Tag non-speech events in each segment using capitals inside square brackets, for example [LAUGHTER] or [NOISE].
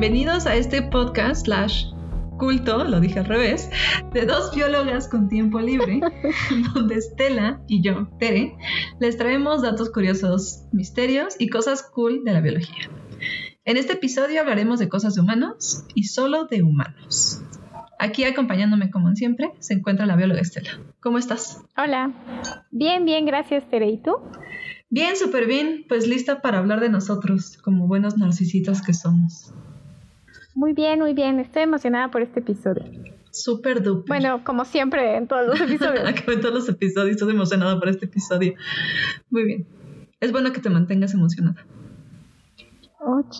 Bienvenidos a este podcast slash culto, lo dije al revés, de dos biólogas con tiempo libre, [LAUGHS] donde Estela y yo, Tere, les traemos datos curiosos, misterios y cosas cool de la biología. En este episodio hablaremos de cosas de humanos y solo de humanos. Aquí acompañándome como siempre se encuentra la bióloga Estela. ¿Cómo estás? Hola. Bien, bien, gracias Tere. ¿Y tú? Bien, súper bien. Pues lista para hablar de nosotros, como buenos narcisitos que somos. Muy bien, muy bien. Estoy emocionada por este episodio. Súper duper. Bueno, como siempre en todos los episodios. [LAUGHS] en todos los episodios estoy emocionada por este episodio. Muy bien. Es bueno que te mantengas emocionada. Ok.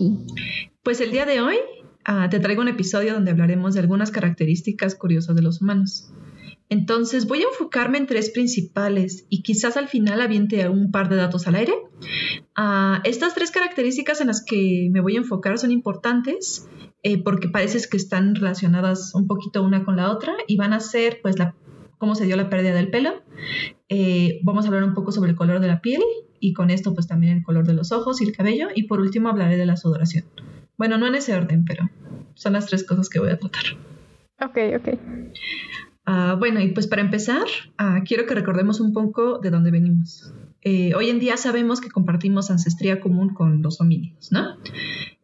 Pues el día de hoy ah, te traigo un episodio donde hablaremos de algunas características curiosas de los humanos. Entonces voy a enfocarme en tres principales y quizás al final aviente un par de datos al aire. Ah, estas tres características en las que me voy a enfocar son importantes eh, porque parece que están relacionadas un poquito una con la otra y van a ser pues la, cómo se dio la pérdida del pelo. Eh, vamos a hablar un poco sobre el color de la piel y con esto pues también el color de los ojos y el cabello y por último hablaré de la sudoración. Bueno, no en ese orden, pero son las tres cosas que voy a tratar. Ok, ok. Ah, bueno, y pues para empezar, ah, quiero que recordemos un poco de dónde venimos. Eh, hoy en día sabemos que compartimos ancestría común con los homínidos, ¿no?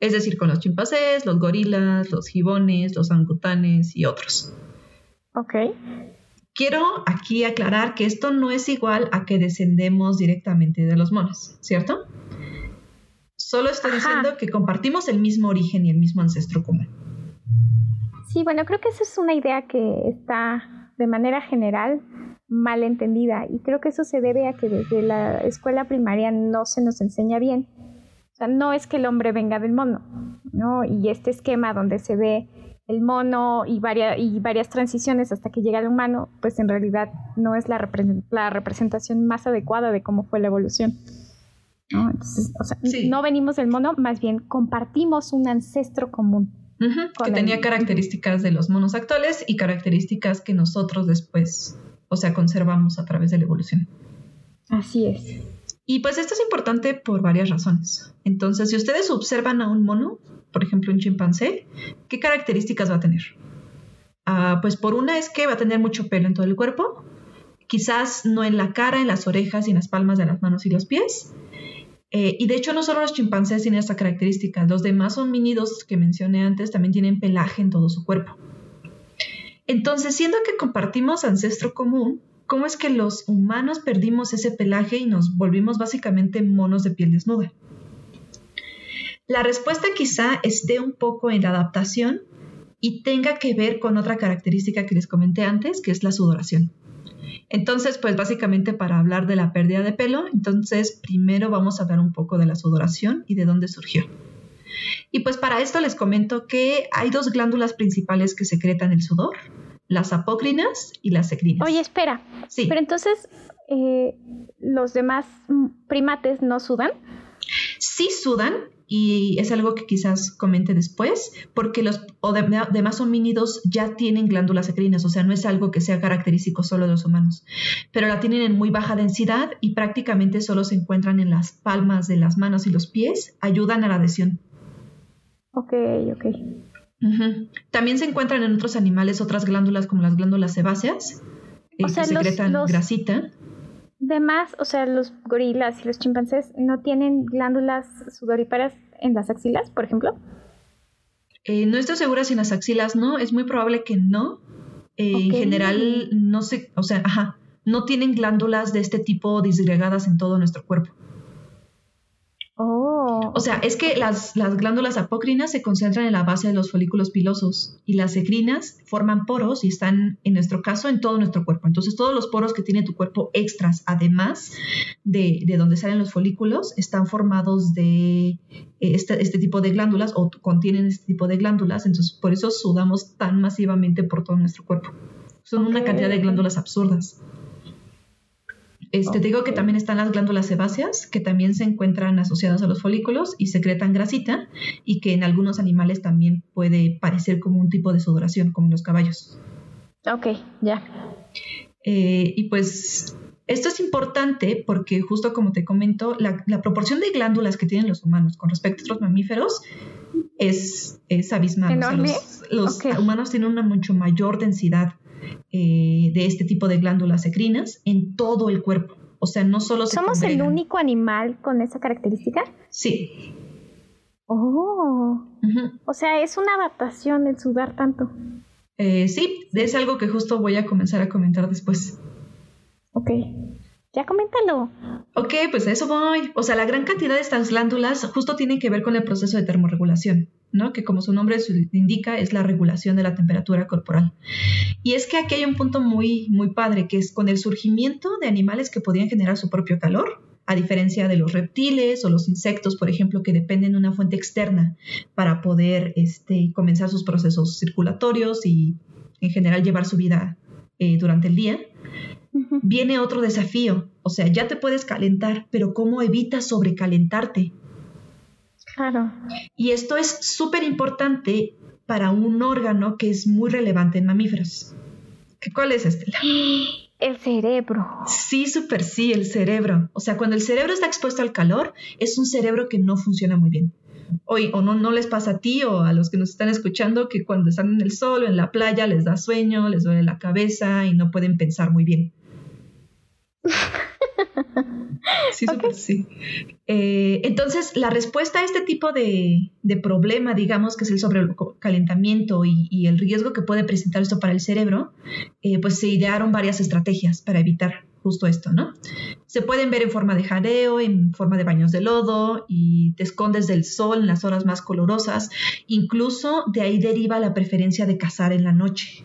Es decir, con los chimpancés, los gorilas, los gibones, los angutanes y otros. Ok. Quiero aquí aclarar que esto no es igual a que descendemos directamente de los monos, ¿cierto? Solo estoy diciendo que compartimos el mismo origen y el mismo ancestro común. Sí, bueno, creo que esa es una idea que está de manera general mal entendida y creo que eso se debe a que desde la escuela primaria no se nos enseña bien. O sea, no es que el hombre venga del mono, ¿no? Y este esquema donde se ve el mono y varias, y varias transiciones hasta que llega el humano, pues en realidad no es la, la representación más adecuada de cómo fue la evolución. ¿no? Entonces, o sea, no venimos del mono, más bien compartimos un ancestro común que tenía características de los monos actuales y características que nosotros después, o sea, conservamos a través de la evolución. Así es. Y pues esto es importante por varias razones. Entonces, si ustedes observan a un mono, por ejemplo un chimpancé, ¿qué características va a tener? Ah, pues por una es que va a tener mucho pelo en todo el cuerpo, quizás no en la cara, en las orejas y en las palmas de las manos y los pies, eh, y de hecho no solo los chimpancés tienen esta característica, los demás homínidos que mencioné antes también tienen pelaje en todo su cuerpo. Entonces, siendo que compartimos ancestro común, ¿cómo es que los humanos perdimos ese pelaje y nos volvimos básicamente monos de piel desnuda? La respuesta quizá esté un poco en la adaptación y tenga que ver con otra característica que les comenté antes, que es la sudoración. Entonces, pues básicamente para hablar de la pérdida de pelo, entonces primero vamos a hablar un poco de la sudoración y de dónde surgió. Y pues para esto les comento que hay dos glándulas principales que secretan el sudor, las apócrinas y las secrinas. Oye, espera. Sí. Pero entonces, eh, ¿los demás primates no sudan? Sí sudan, y es algo que quizás comente después, porque los demás homínidos ya tienen glándulas secrinas, o sea, no es algo que sea característico solo de los humanos, pero la tienen en muy baja densidad y prácticamente solo se encuentran en las palmas de las manos y los pies, ayudan a la adhesión. Ok, ok. También se encuentran en otros animales otras glándulas como las glándulas sebáceas, eh, que secretan grasita demás, o sea, los gorilas y los chimpancés no tienen glándulas sudoríparas en las axilas, por ejemplo? Eh, no estoy segura si en las axilas no, es muy probable que no. Eh, en general, no sé, o sea, ajá, no tienen glándulas de este tipo disgregadas en todo nuestro cuerpo. Oh. O sea, es que las, las, glándulas apócrinas se concentran en la base de los folículos pilosos y las secrinas forman poros y están, en nuestro caso, en todo nuestro cuerpo. Entonces, todos los poros que tiene tu cuerpo extras, además de, de donde salen los folículos, están formados de eh, este, este, tipo de glándulas o contienen este tipo de glándulas. Entonces, por eso sudamos tan masivamente por todo nuestro cuerpo. Son una cantidad de glándulas absurdas. Este, te digo que también están las glándulas sebáceas, que también se encuentran asociadas a los folículos y secretan grasita, y que en algunos animales también puede parecer como un tipo de sudoración, como en los caballos. Ok, ya. Eh, y pues Esto es importante porque justo como te comento, la, proporción de glándulas que tienen los humanos con respecto a otros mamíferos es, es abismal. los, humanos tienen una mucho mayor densidad eh, de este tipo de glándulas secrinas en todo el cuerpo. O sea, no solo ¿Somos el único animal con esa característica? Sí. Oh. O sea, es una adaptación el sudar tanto. Eh, sí, es algo que justo voy a comenzar a comentar después. Ok. Ya coméntalo. Ok, pues a eso voy. O sea, la gran cantidad de estas glándulas justo tienen que ver con el proceso de termorregulación, ¿no? Que como su nombre indica, es la regulación de la temperatura corporal. Y es que aquí hay un punto muy, muy padre, que es con el surgimiento de animales que podían generar su propio calor, a diferencia de los reptiles o los insectos, por ejemplo, que dependen de una fuente externa para poder este, comenzar sus procesos circulatorios y en general llevar su vida eh, durante el día, viene otro desafío. O sea, ya te puedes calentar, pero ¿cómo evitas sobrecalentarte? Claro. Y esto es súper importante para un órgano que es muy relevante en mamíferos. ¿Cuál es, Estela? El cerebro. Sí, súper sí, el cerebro. O sea, cuando el cerebro está expuesto al calor, es un cerebro que no funciona muy bien. Hoy, o no, no les pasa a ti o a los que nos están escuchando que cuando están en el sol o en la playa les da sueño, les duele la cabeza y no pueden pensar muy bien. [LAUGHS] [LAUGHS] Sí, sí. Eh, entonces, la respuesta a este tipo de, problema, digamos, que es el sobrecalentamiento y, y, el riesgo que puede presentar esto para el cerebro, eh, pues se idearon varias estrategias para evitar justo esto, ¿no? Se pueden ver en forma de jadeo, en forma de baños de lodo y te escondes del sol en las horas más colorosas. Incluso de ahí deriva la preferencia de cazar en la noche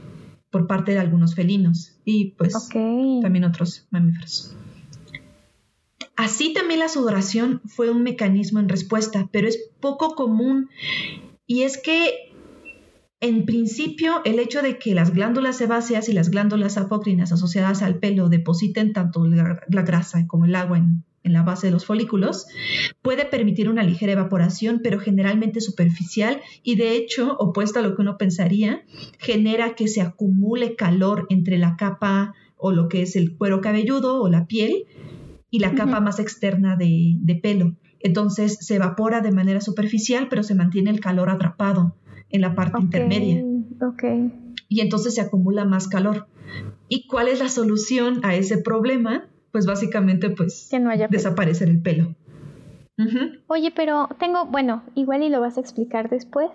por parte de algunos felinos y pues también otros mamíferos. Así también la sudoración fue un mecanismo en respuesta, pero es poco común. Y es que en principio, el hecho de que las glándulas sebáceas y las glándulas apócrinas asociadas al pelo depositen tanto la, grasa como el agua en, en, la base de los folículos puede permitir una ligera evaporación, pero generalmente superficial y de hecho, opuesto a lo que uno pensaría, genera que se acumule calor entre la capa o lo que es el cuero cabelludo o la piel y la capa más externa de, pelo. Entonces se evapora de manera superficial, pero se mantiene el calor atrapado en la parte intermedia. Y entonces se acumula más calor. ¿Y cuál es la solución a ese problema? Pues básicamente, pues, que no haya desaparecer el pelo. Oye, pero tengo, bueno, igual y lo vas a explicar después,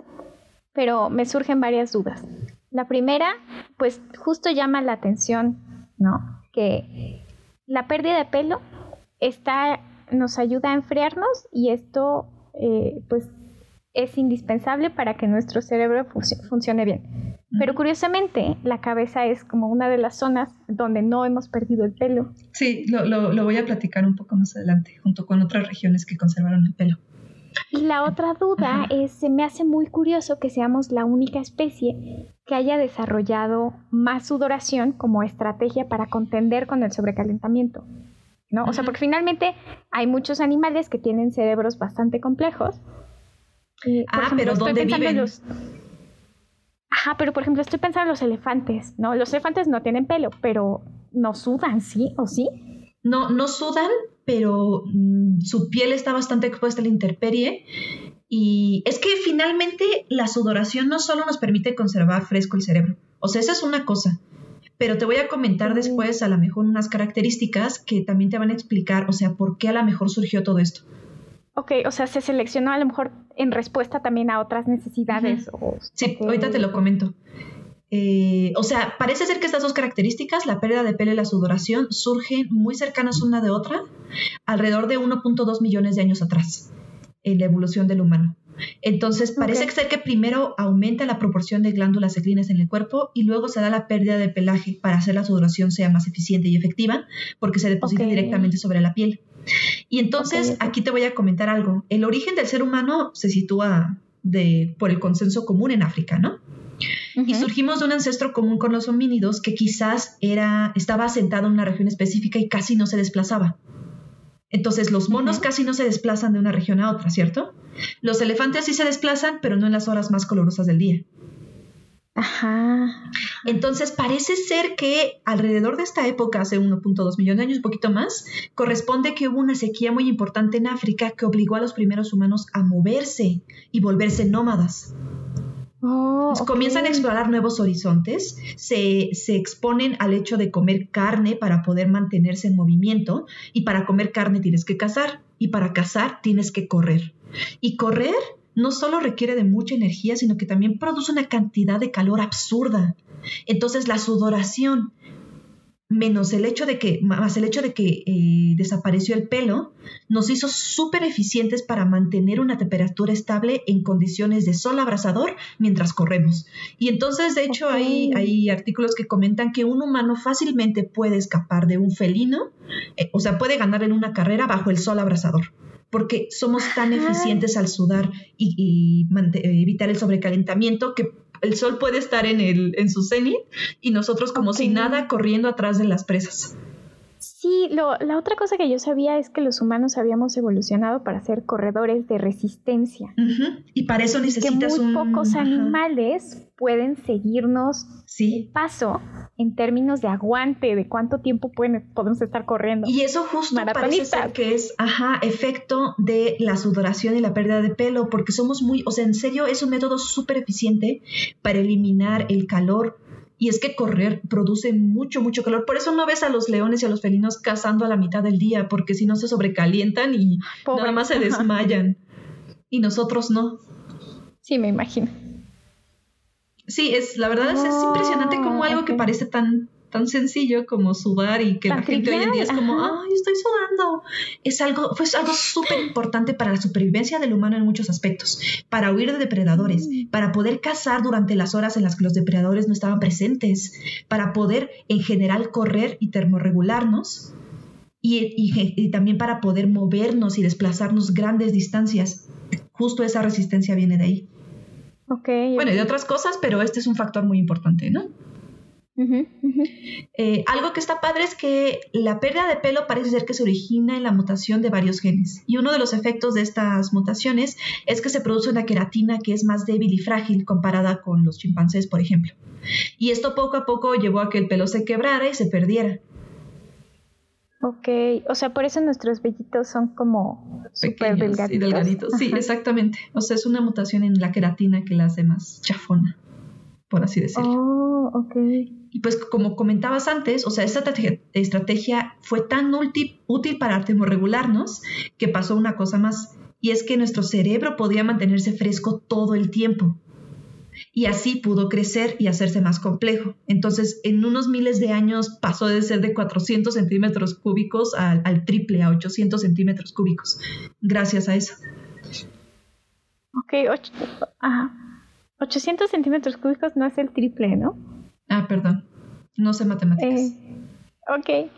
pero me surgen varias dudas. La primera, pues justo llama la atención, ¿no? Que la pérdida de pelo está, nos ayuda a enfriarnos y esto eh, pues es indispensable para que nuestro cerebro funcione bien. Pero curiosamente, la cabeza es como una de las zonas donde no hemos perdido el pelo. Sí, lo, lo, voy a platicar un poco más adelante, junto con otras regiones que conservaron el pelo. Y la otra duda es, se me hace muy curioso que seamos la única especie que haya desarrollado más sudoración como estrategia para contender con el sobrecalentamiento. ¿No? O sea, porque finalmente hay muchos animales que tienen cerebros bastante complejos. ah, pero ¿dónde viven? Los... Ajá, pero por ejemplo, estoy pensando en los elefantes, ¿no? Los elefantes no tienen pelo, pero no sudan, ¿sí? ¿O sí? No, no sudan, pero mm, su piel está bastante expuesta a la intemperie. Y es que finalmente la sudoración no solo nos permite conservar fresco el cerebro. O sea, esa es una cosa pero te voy a comentar después a lo mejor unas características que también te van a explicar, o sea, por qué a lo mejor surgió todo esto. Ok, o sea, se seleccionó a lo mejor en respuesta también a otras necesidades. Sí, ahorita te lo comento. Eh, o sea, parece ser que estas dos características, la pérdida de pelo y la sudoración, surgen muy cercanas una de otra alrededor de 1.2 millones de años atrás en la evolución del humano. Entonces, parece ser que primero aumenta la proporción de glándulas secrinas en el cuerpo y luego se da la pérdida de pelaje para hacer la sudoración sea más eficiente y efectiva porque se deposita directamente sobre la piel. Y entonces, aquí te voy a comentar algo. El origen del ser humano se sitúa de, por el consenso común en África, ¿no? Y surgimos de un ancestro común con los homínidos que quizás era, estaba asentado en una región específica y casi no se desplazaba. Entonces los monos casi no se desplazan de una región a otra, ¿cierto? Los elefantes sí se desplazan, pero no en las horas más colorosas del día. Ajá. Entonces parece ser que alrededor de esta época, hace 1.2 millones de años, un poquito más, corresponde que hubo una sequía muy importante en África que obligó a los primeros humanos a moverse y volverse nómadas. Oh, Comienzan a explorar nuevos horizontes, se, se exponen al hecho de comer carne para poder mantenerse en movimiento y para comer carne tienes que cazar y para cazar tienes que correr. Y correr no solo requiere de mucha energía, sino que también produce una cantidad de calor absurda. Entonces la sudoración menos el hecho de que, más el hecho de que eh, desapareció el pelo, nos hizo súper eficientes para mantener una temperatura estable en condiciones de sol abrasador mientras corremos. Y entonces, de hecho, hay, hay artículos que comentan que un humano fácilmente puede escapar de un felino, eh, o sea, puede ganar en una carrera bajo el sol abrasador. Porque somos tan eficientes al sudar y, evitar el sobrecalentamiento que el sol puede estar en, el, en su cenit y nosotros como si Ok. nada corriendo atrás de las presas. Sí, lo, la otra cosa que yo sabía es que los humanos habíamos evolucionado para ser corredores de resistencia. Y para eso Que necesitas muy un... pocos animales pueden seguirnos el Sí. paso en términos de aguante, de cuánto tiempo pueden, podemos estar corriendo. Y eso justo parece ser que es, ajá, efecto de la sudoración y la pérdida de pelo, porque somos muy, o sea, en serio, es un método súper eficiente para eliminar el calor. Y es que correr produce mucho, mucho calor. Por eso no ves a los leones y a los felinos cazando a la mitad del día, porque si no se sobrecalientan y Pobres. nada más se desmayan. Y nosotros no. Sí, me imagino. Sí, es, la verdad es, es impresionante como algo que parece tan, tan sencillo como sudar y que Tan la gente hoy en día es trivial, como, ajá. ay, estoy sudando. Es algo, fue algo súper importante para la supervivencia del humano en muchos aspectos, para huir de depredadores, Mm. para poder cazar durante las horas en las que los depredadores no estaban presentes, para poder en general correr y termorregularnos. Y, y- y también para poder movernos y desplazarnos grandes distancias. Justo esa resistencia viene de ahí. Ok. Bueno, y de otras cosas, pero este es un factor muy importante, ¿no? Eh, algo que está padre es que la pérdida de pelo parece ser que se origina en la mutación de varios genes. Y uno de los efectos de estas mutaciones es que se produce una queratina que es más débil y frágil comparada con los chimpancés, por ejemplo. Y esto poco a poco llevó a que el pelo se quebrara y se perdiera. Ok, o sea, por eso nuestros vellitos son como súper delgaditos. y delgaditos. Sí, exactamente. O sea, es una mutación en la queratina que la hace más chafona, por así decirlo. Oh, ok. Y pues como comentabas antes, o sea, esta estrategia, fue tan útil, útil para termorregularnos que pasó una cosa más, y es que nuestro cerebro podía mantenerse fresco todo el tiempo. Y así pudo crecer y hacerse más complejo. Entonces, en unos miles de años pasó de ser de 400 centímetros cúbicos al, al triple, a 800 centímetros cúbicos, gracias a eso. Ok, och- ajá. 800 centímetros cúbicos no es el triple, ¿no? Ah, perdón, no sé matemáticas. Eh, ok. Eh,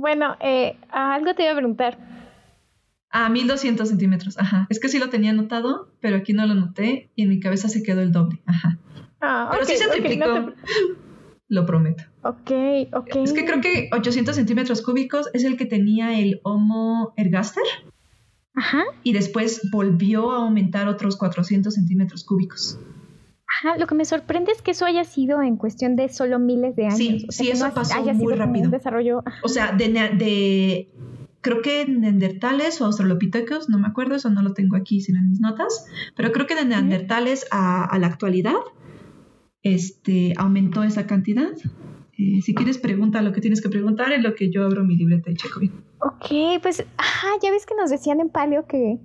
bueno, eh, algo te iba a preguntar. Ah, 1200 centímetros, ajá. Es que sí lo tenía anotado, pero aquí no lo noté y en mi cabeza se quedó el doble, ajá. Ah, Pero ok, sí se triplicó, no te- lo prometo. Ok, ok. Es que creo que 800 centímetros cúbicos es el que tenía el Homo ergaster Ajá, y después volvió a aumentar otros 400 centímetros cúbicos. Ajá. Lo que me sorprende es que eso haya sido en cuestión de solo miles de años. Sí, O sea, sí, eso pasó haya muy sido rápido. Un desarrollo. ajá. O sea, de, de creo que neandertales o australopithecus, no me acuerdo, eso no lo tengo aquí, sino en mis notas, pero creo que de neandertales a, a la actualidad este, aumentó esa cantidad. Eh, si quieres, pregunta lo que tienes que preguntar en lo que yo abro mi libreta y checo bien. Ok, pues, ajá, ya ves que nos decían en paleo que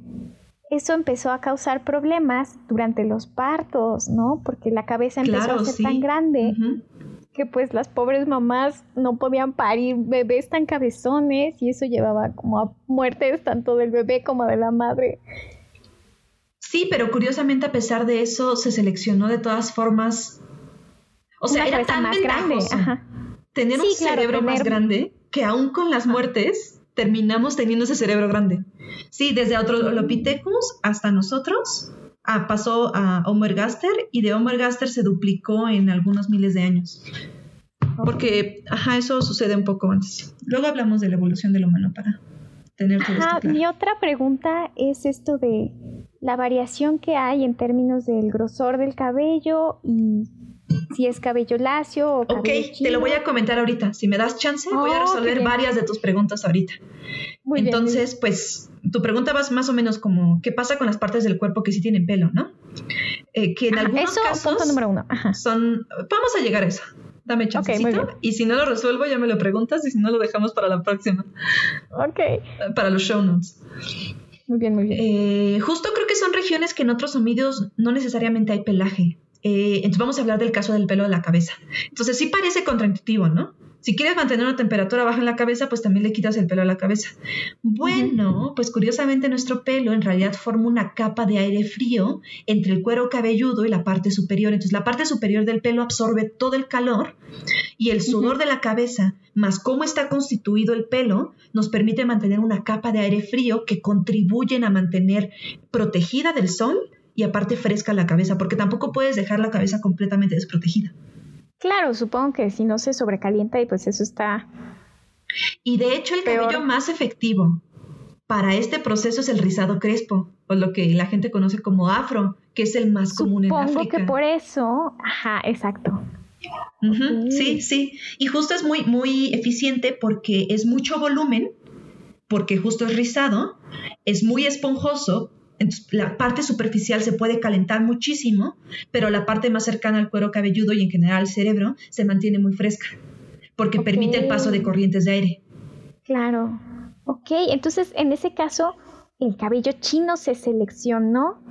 eso empezó a causar problemas durante los partos, ¿no? Porque la cabeza empezó Claro, a ser sí. tan grande que pues las pobres mamás no podían parir bebés tan cabezones y eso llevaba como a muertes tanto del bebé como de la madre. Sí, pero curiosamente a pesar de eso se seleccionó de todas formas. O sea, Una era tan más grande. Ajá. tener un claro, cerebro más grande que aún con las muertes terminamos teniendo ese cerebro grande. Sí, desde Australopithecus hasta nosotros ah, pasó a Homo ergaster y de Homo ergaster se duplicó en algunos miles de años. Porque, ajá, eso sucede un poco antes. Luego hablamos de la evolución del humano para tener todo Ajá, esto claro. mi otra pregunta es esto de la variación que hay en términos del grosor del cabello y si es cabello lacio o cabello Ok, te lo voy a comentar ahorita. Si me das chance, voy a Oh, resolver varias de tus preguntas ahorita. Muy bien, Entonces, pues, tu pregunta va más o menos como, ¿qué pasa con las partes del cuerpo que sí tienen pelo, no? Eh, que en. Ajá, algunos Eso, casos punto número uno. Ajá. son... Vamos a llegar a eso. Dame chancecito. bien. y si no lo resuelvo, ya me lo preguntas y si no, lo dejamos para la próxima, Ok. para los show notes. Muy bien, muy bien. Eh, justo creo que son regiones que en otros homídeos no necesariamente hay pelaje. Eh, entonces vamos a hablar del caso del pelo de la cabeza. Entonces sí parece contraintuitivo, ¿no? Si quieres mantener una temperatura baja en la cabeza, pues también le quitas el pelo a la cabeza. Bueno, pues curiosamente nuestro pelo en realidad forma una capa de aire frío entre el cuero cabelludo y la parte superior. Entonces la parte superior del pelo absorbe todo el calor y el sudor de la cabeza, más cómo está constituido el pelo, nos permite mantener una capa de aire frío que contribuyen a mantener protegida del sol y aparte fresca la cabeza, porque tampoco puedes dejar la cabeza completamente desprotegida. Claro, supongo que si no se sobrecalienta y pues eso está... Y de hecho el Peor. cabello más efectivo para este proceso es el rizado crespo, o lo que la gente conoce como afro, que es el más común en Supongo África. que por eso... Ajá, exacto. Sí, sí. Y justo es muy, muy eficiente porque es mucho volumen, porque justo es rizado, es muy esponjoso. Entonces, la parte superficial se puede calentar muchísimo, pero la parte más cercana al cuero cabelludo y en general al cerebro se mantiene muy fresca, porque permite el paso de corrientes de aire. Claro. Ok, entonces en ese caso, el cabello chino se seleccionó.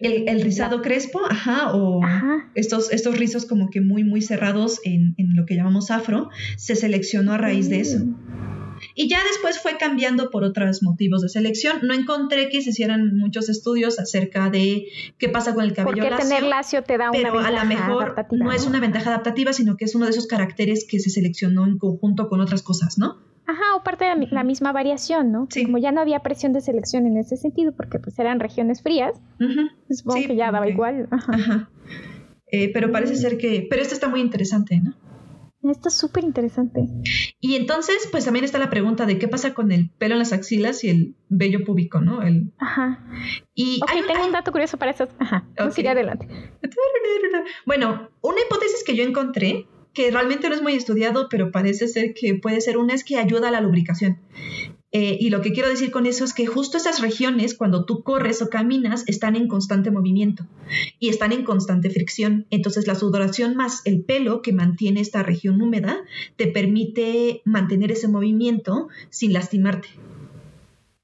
El, el rizado crespo, ajá, o Ajá. estos, estos rizos como que muy, muy cerrados en, en lo que llamamos afro, se seleccionó a raíz de eso. Y ya después fue cambiando por otros motivos de selección. No encontré que se hicieran muchos estudios acerca de qué pasa con el cabello Porque lacio, tener lacio te da una pero a lo mejor adaptativa, no es una ventaja adaptativa, sino que es uno de esos caracteres que se seleccionó en conjunto con otras cosas, ¿no? Ajá, o parte de la, mi- la misma variación, ¿no? Sí. Como ya no había presión de selección en ese sentido, porque pues eran regiones frías, pues, supongo Sí, que ya daba igual. Ajá. Ajá. Eh, pero parece Mm. ser que... Pero esto está muy interesante, ¿no? Esto es súper interesante. Y entonces, pues también está la pregunta de qué pasa con el pelo en las axilas y el vello púbico, ¿no? El, Ajá. y Ok, hay- tengo hay- un dato curioso para esas. Ajá. Sigue adelante. [LAUGHS] Bueno, una hipótesis que yo encontré, que realmente no es muy estudiado, pero parece ser que puede ser una, es que ayuda a la lubricación. Eh, y lo que quiero decir con eso es que justo esas regiones, cuando tú corres o caminas, están en constante movimiento y están en constante fricción. Entonces la sudoración más el pelo que mantiene esta región húmeda te permite mantener ese movimiento sin lastimarte.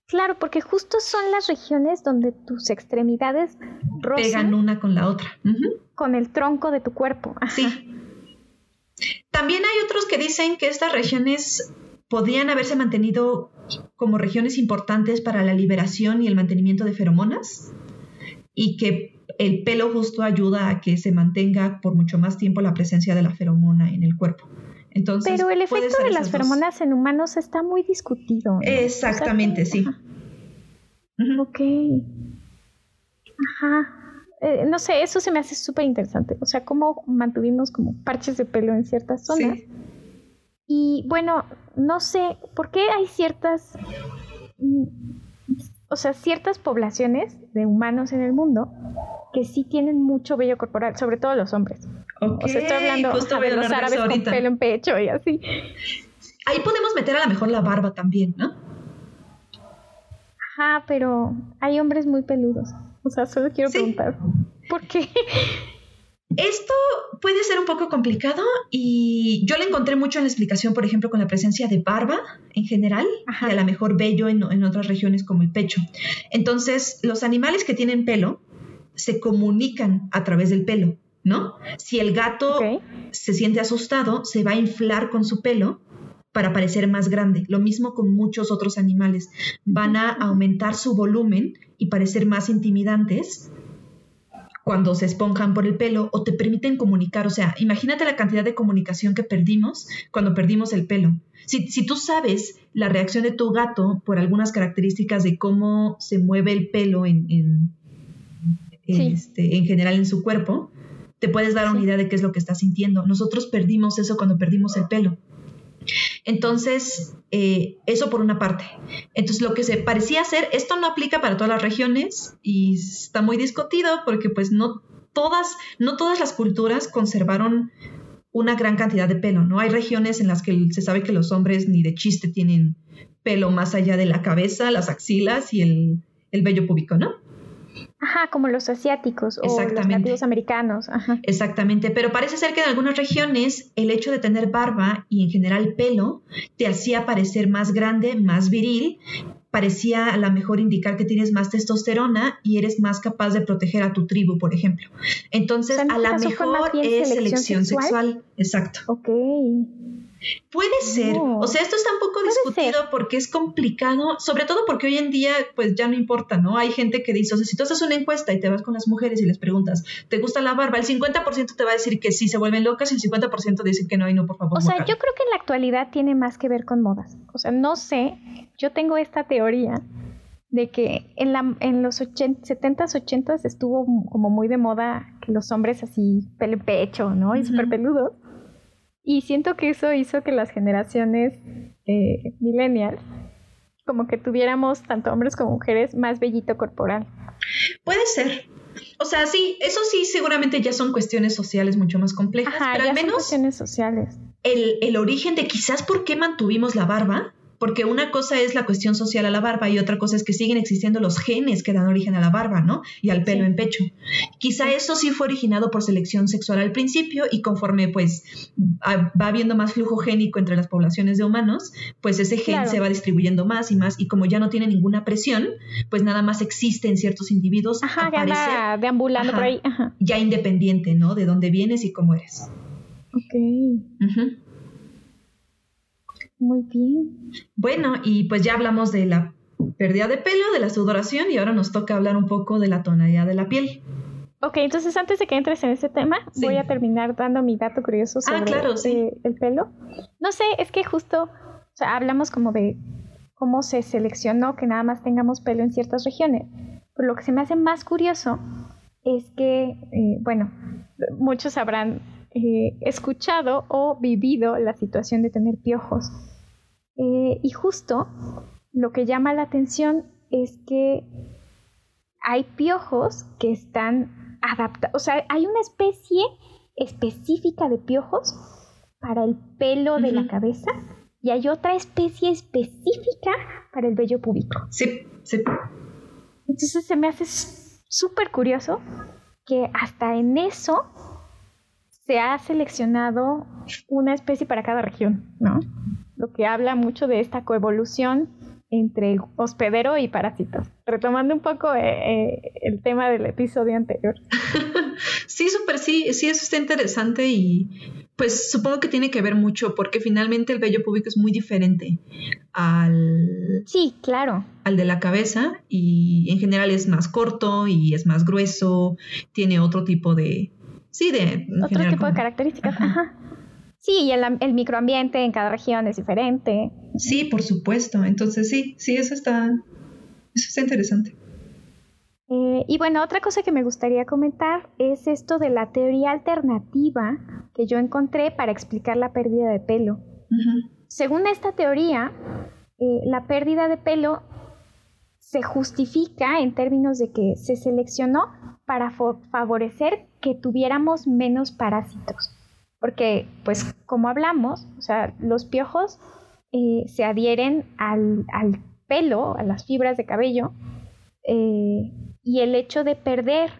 Claro, porque justo son las regiones donde tus extremidades rozan Pegan una con la otra. Con el tronco de tu cuerpo. Ajá. Sí. También hay otros que dicen que estas regiones podrían haberse mantenido como regiones importantes para la liberación y el mantenimiento de feromonas y que el pelo justo ayuda a que se mantenga por mucho más tiempo la presencia de la feromona en el cuerpo. Entonces, Pero el efecto de las dos. feromonas en humanos está muy discutido. ¿no? Exactamente, O sea, sí. Ok. Ajá. Eh, no sé, eso se me hace súper interesante. O sea, cómo mantuvimos como parches de pelo en ciertas zonas. Sí. Y bueno, no sé, ¿por qué hay ciertas, mm, o sea, ciertas poblaciones de humanos en el mundo que sí tienen mucho vello corporal, sobre todo los hombres? Ok, O sea, estoy hablando justo de los árabes con pelo en pecho y así. Ahí podemos meter a lo mejor la barba también, ¿no? Ajá, pero hay hombres muy peludos. O sea, solo quiero Sí. preguntar, ¿por qué? Esto puede ser un poco complicado y yo le encontré mucho en la explicación, por ejemplo, con la presencia de barba en general Ajá. y a lo mejor vello en, en otras regiones como el pecho. Entonces, los animales que tienen pelo se comunican a través del pelo, ¿no? Si el gato se siente asustado, se va a inflar con su pelo para parecer más grande. Lo mismo con muchos otros animales. Van a aumentar su volumen y parecer más intimidantes cuando se esponjan por el pelo o te permiten comunicar. O sea, imagínate la cantidad de comunicación que perdimos cuando perdimos el pelo. Si, si tú sabes la reacción de tu gato por algunas características de cómo se mueve el pelo en, en, Sí. este, en general en su cuerpo, te puedes dar una idea de qué es lo que está sintiendo. Nosotros perdimos eso cuando perdimos el pelo. Entonces, eh, eso por una parte. Entonces, lo que se parecía ser, esto no aplica para todas las regiones y está muy discutido porque pues no todas, no todas las culturas conservaron una gran cantidad de pelo, ¿no? Hay regiones en las que se sabe que los hombres ni de chiste tienen pelo más allá de la cabeza, las axilas y el, el vello púbico, ¿no? Ajá, como los asiáticos o los nativos americanos. Ajá. Exactamente, pero parece ser que en algunas regiones el hecho de tener barba y en general pelo te hacía parecer más grande, más viril, parecía a lo mejor indicar que tienes más testosterona y eres más capaz de proteger a tu tribu, por ejemplo. Entonces, a lo mejor es selección, sexual. Exacto. Ok. Puede ser, o sea, esto está un poco discutido porque es complicado, sobre todo porque hoy en día pues ya no importa, ¿no? Hay gente que dice, o sea, si tú haces una encuesta y te vas con las mujeres y les preguntas, ¿te gusta la barba? El 50% te va a decir que sí, se vuelven locas y el 50% dice que no y no, por favor. O sea, yo creo que en la actualidad tiene más que ver con modas. O sea, no sé, yo tengo esta teoría de que en, la, en los 80, 70s, 80s estuvo como muy de moda que los hombres así, pelo pecho, ¿no? Y súper peludos. Y siento que eso hizo que las generaciones eh, millennials como que tuviéramos tanto hombres como mujeres más bellito corporal. Puede ser. O sea, sí, eso sí, seguramente ya son cuestiones sociales mucho más complejas, pero al menos cuestiones sociales. El, el origen de quizás por qué mantuvimos la barba porque una cosa es la cuestión social a la barba y otra cosa es que siguen existiendo los genes que dan origen a la barba, ¿no? Y al pelo en pecho. Quizá eso sí fue originado por selección sexual al principio y conforme pues va habiendo más flujo génico entre las poblaciones de humanos, pues ese gen se va distribuyendo más y más y como ya no tiene ninguna presión, pues nada más existe en ciertos individuos. Ajá, aparece, deambulando por ahí. Ya independiente, ¿no? De dónde vienes y cómo eres. Ok. Muy bien. Bueno, y pues ya hablamos de la pérdida de pelo, de la sudoración y ahora nos toca hablar un poco de la tonalidad de la piel. Ok, entonces antes de que entres en ese tema, voy a terminar dando mi dato curioso ah, sobre el pelo. No sé, es que justo o sea, hablamos como de cómo se seleccionó que nada más tengamos pelo en ciertas regiones. Pero lo que se me hace más curioso es que, eh, bueno, muchos habrán eh, escuchado o vivido la situación de tener piojos. Eh, y justo lo que llama la atención es que hay piojos que están adaptados, o sea, hay una especie específica de piojos para el pelo de la cabeza y hay otra especie específica para el vello púbico. Sí, sí. Entonces se me hace súper curioso que hasta en eso se ha seleccionado una especie para cada región, ¿no? lo que habla mucho de esta coevolución entre hospedero y parásitos. Retomando un poco eh, eh, el tema del episodio anterior. [LAUGHS] sí, súper sí, sí, eso está interesante y pues supongo que tiene que ver mucho porque finalmente el vello púbico es muy diferente al... Sí, claro. Al de la cabeza y en general es más corto y es más grueso, tiene otro tipo de... Sí, de... Otro tipo de características. Ajá. Sí, y el, microambiente en cada región es diferente. Sí, por supuesto. Entonces sí, sí, eso está, eso está interesante. Eh, y bueno, otra cosa que me gustaría comentar es esto de la teoría alternativa que yo encontré para explicar la pérdida de pelo. Según esta teoría, eh, la pérdida de pelo se justifica en términos de que se seleccionó para favorecer que tuviéramos menos parásitos. Porque, pues, como hablamos, o sea, los piojos eh, se adhieren al, pelo, a las fibras de cabello, eh, y el hecho de perder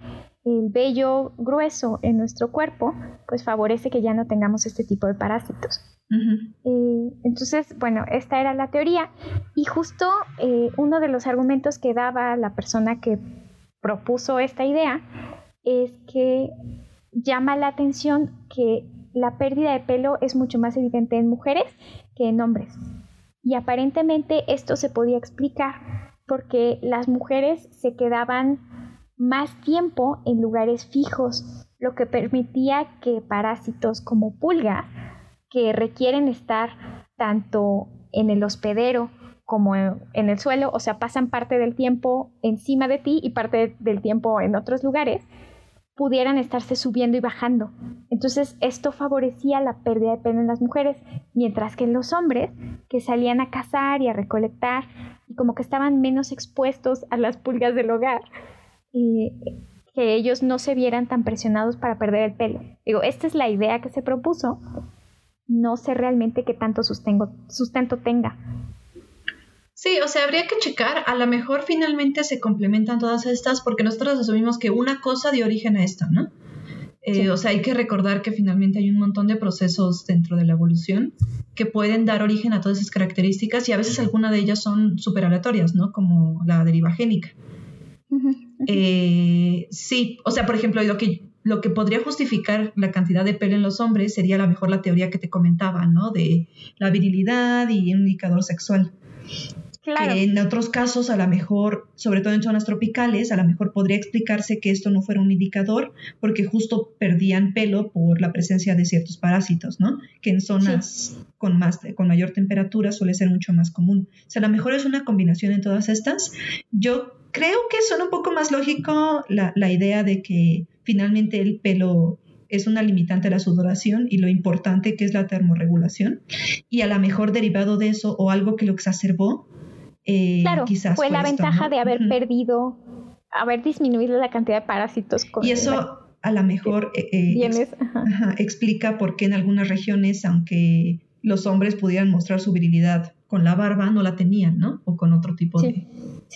el vello grueso en nuestro cuerpo, pues favorece que ya no tengamos este tipo de parásitos. Eh, entonces, bueno, esta era la teoría y justo uno de los argumentos que daba la persona que propuso esta idea es que llama la atención que la pérdida de pelo es mucho más evidente en mujeres que en hombres. Y aparentemente esto se podía explicar porque las mujeres se quedaban más tiempo en lugares fijos, lo que permitía que parásitos como pulgas, que requieren estar tanto en el hospedero como en el suelo, o sea, pasan parte del tiempo encima de ti y parte del tiempo en otros lugares, pudieran estarse subiendo y bajando. Entonces esto favorecía la pérdida de pelo en las mujeres, mientras que en los hombres que salían a cazar y a recolectar y como que estaban menos expuestos a las pulgas del hogar, eh, que ellos no se vieran tan presionados para perder el pelo. Digo, esta es la idea que se propuso. No sé realmente qué tanto sustento tenga. Sí, o sea, habría que checar. A lo mejor finalmente se complementan todas estas porque nosotros asumimos que una cosa dio origen a esto, ¿no? Eh, o sea, hay que recordar que finalmente hay un montón de procesos dentro de la evolución que pueden dar origen a todas esas características y a veces algunas de ellas son súper aleatorias, ¿no? Como la deriva génica. Eh, sí, o sea, por ejemplo, lo que, lo que podría justificar la cantidad de pelo en los hombres sería a lo mejor la teoría que te comentaba, ¿no? De la virilidad y un indicador sexual. Claro. en otros casos, a lo mejor, sobre todo en zonas tropicales, a lo mejor podría explicarse que esto no fuera un indicador porque justo perdían pelo por la presencia de ciertos parásitos, ¿no? Que en zonas con, más, con mayor temperatura suele ser mucho más común. O sea, a lo mejor es una combinación en todas estas. Yo creo que suena un poco más lógico la, la idea de que finalmente el pelo es una limitante a la sudoración y lo importante que es la termorregulación. Y a lo mejor derivado de eso o algo que lo exacerbó, eh, claro, quizás fue la ventaja de haber perdido, haber disminuido la cantidad de parásitos. y eso a lo mejor eh, eh, explica por qué en algunas regiones, aunque los hombres pudieran mostrar su virilidad con la barba, no la tenían, ¿no? O con otro tipo de,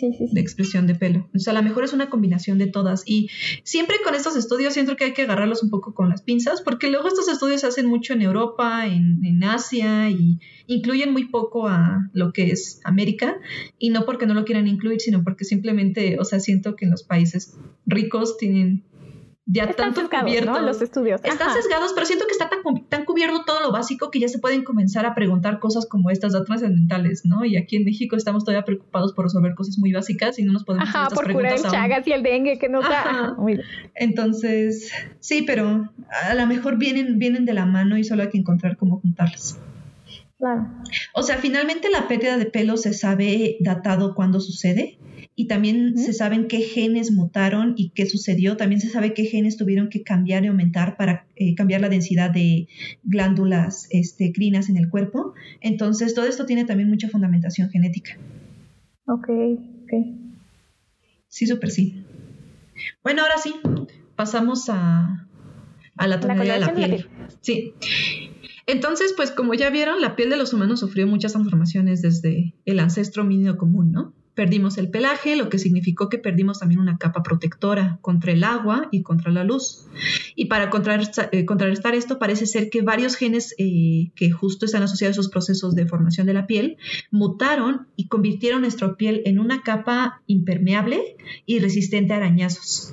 de, expresión de pelo. O sea, a lo mejor es una combinación de todas. Y siempre con estos estudios siento que hay que agarrarlos un poco con las pinzas, porque luego estos estudios se hacen mucho en Europa, en, en Asia, y incluyen muy poco a lo que es América. Y no porque no lo quieran incluir, sino porque simplemente, o sea, siento que en los países ricos tienen ya están tanto cubierto. Los estudios. Están sesgados, pero siento que está tan, cubierto todo lo básico que ya se pueden comenzar a preguntar cosas como estas trascendentales, ¿no? Y aquí en México estamos todavía preocupados por resolver cosas muy básicas y no nos podemos Ajá, por curar el chagas y el dengue que nos da. Entonces, sí, pero a lo mejor vienen, vienen de la mano y solo hay que encontrar cómo juntarlas. Claro. O sea, finalmente la pérdida de pelo se sabe datado cuándo sucede y también se saben qué genes mutaron y qué sucedió. También se sabe qué genes tuvieron que cambiar y aumentar para eh, cambiar la densidad de glándulas este, crinas en el cuerpo. Entonces, todo esto tiene también mucha fundamentación genética. Ok, ok. Sí, súper sí. Bueno, ahora sí, pasamos a, a la tonalidad de la piel. Sí. Entonces, pues como ya vieron, la piel de los humanos sufrió muchas transformaciones desde el ancestro mínimo común, ¿no? Perdimos el pelaje, lo que significó que perdimos también una capa protectora contra el agua y contra la luz. Y para eh, contrarrestar, esto, parece ser que varios genes eh, que justo están asociados a esos procesos de formación de la piel mutaron y convirtieron nuestra piel en una capa impermeable y resistente a arañazos.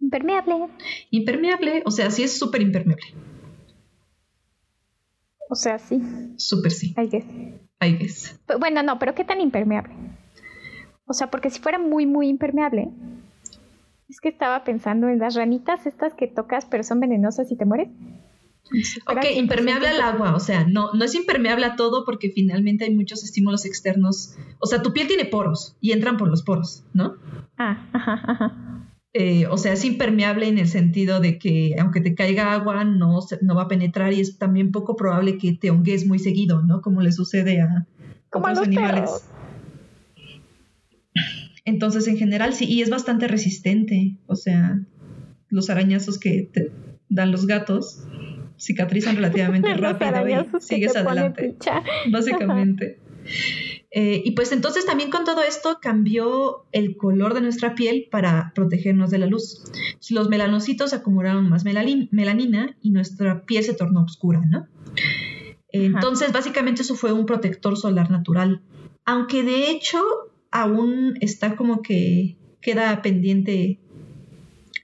Impermeable. Impermeable, o sea, sí es súper impermeable. O sea, sí. Súper sí. I guess. I guess. Bueno, no, pero ¿qué tan impermeable? O sea, porque si fuera muy, muy impermeable, es que estaba pensando en las ranitas estas que tocas pero son venenosas y te mueres. ok, impermeable al agua, o sea, no, no es impermeable a todo porque finalmente hay muchos estímulos externos. O sea, tu piel tiene poros y entran por los poros, ¿no? Ah, ajá, ajá. Eh, o sea, es impermeable en el sentido de que aunque te caiga agua no, no va a penetrar y es también poco probable que te hongues muy seguido, ¿no? Como le sucede a, otros animales. Entonces, en general, sí, y es bastante resistente. O sea, los arañazos que te dan los gatos cicatrizan relativamente [LAUGHS] rápido y sigues adelante. Básicamente. Eh, y pues entonces también con todo esto cambió el color de nuestra piel para protegernos de la luz. Los melanocitos acumularon más melanina y nuestra piel se tornó oscura, ¿no? Entonces, básicamente eso fue un protector solar natural. Aunque de hecho aún está como que queda pendiente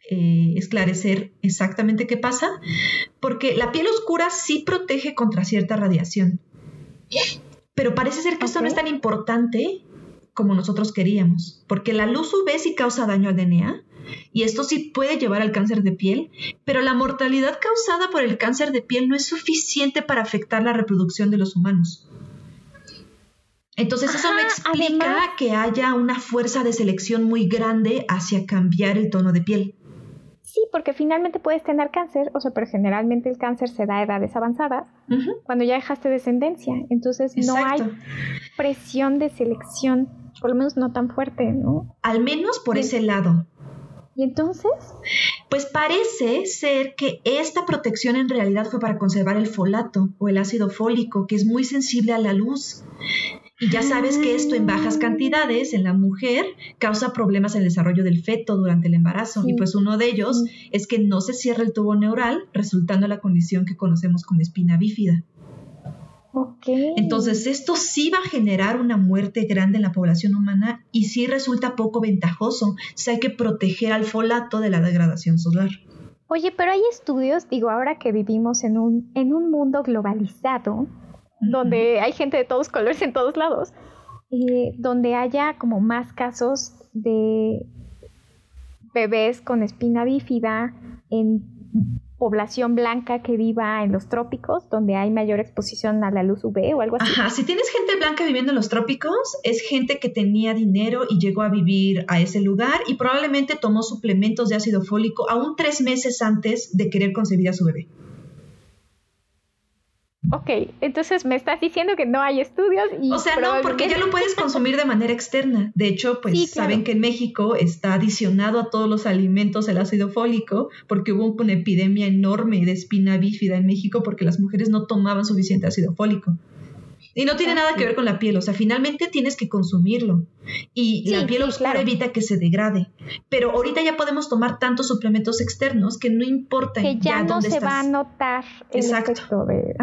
eh, esclarecer exactamente qué pasa, porque la piel oscura sí protege contra cierta radiación. Pero parece ser que esto no es tan importante como nosotros queríamos, porque la luz UV sí causa daño al DNA y esto sí puede llevar al cáncer de piel, pero la mortalidad causada por el cáncer de piel no es suficiente para afectar la reproducción de los humanos. Entonces eso no explica que haya una fuerza de selección muy grande hacia cambiar el tono de piel. Sí, porque finalmente puedes tener cáncer, o sea, pero generalmente el cáncer se da a edades avanzadas, cuando ya dejaste descendencia. Entonces no hay presión de selección, por lo menos no tan fuerte, ¿no? Al menos por ese lado. ¿Y entonces? Pues parece ser que esta protección en realidad fue para conservar el folato o el ácido fólico, que es muy sensible a la luz. Y ya sabes que esto en bajas cantidades en la mujer causa problemas en el desarrollo del feto durante el embarazo. Y pues uno de ellos es que no se cierra el tubo neural, resultando en la condición que conocemos como espina bífida. Entonces, esto sí va a generar una muerte grande en la población humana y sí resulta poco ventajoso. O sea, hay que proteger al folato de la degradación solar. Oye, pero hay estudios, digo, ahora que vivimos en un, en un mundo globalizado, donde hay gente de todos colores en todos lados, eh, donde haya como más casos de bebés con espina bífida en población blanca que viva en los trópicos, donde hay mayor exposición a la luz UV o algo así. Ajá, si tienes gente blanca viviendo en los trópicos, es gente que tenía dinero y llegó a vivir a ese lugar y probablemente tomó suplementos de ácido fólico aún tres meses antes de querer concebir a su bebé. Ok, entonces me estás diciendo que no hay estudios y... O sea, no, porque ya lo puedes consumir de manera externa. De hecho, pues saben que en México está adicionado a todos los alimentos el ácido fólico porque hubo una epidemia enorme de espina bífida en México porque las mujeres no tomaban suficiente ácido fólico. Y no tiene nada que ver con la piel, o sea, finalmente tienes que consumirlo. Y la piel oscura evita que se degrade. Pero ahorita ya podemos tomar tantos suplementos externos que no importa que ya, no se va a notar el efecto de,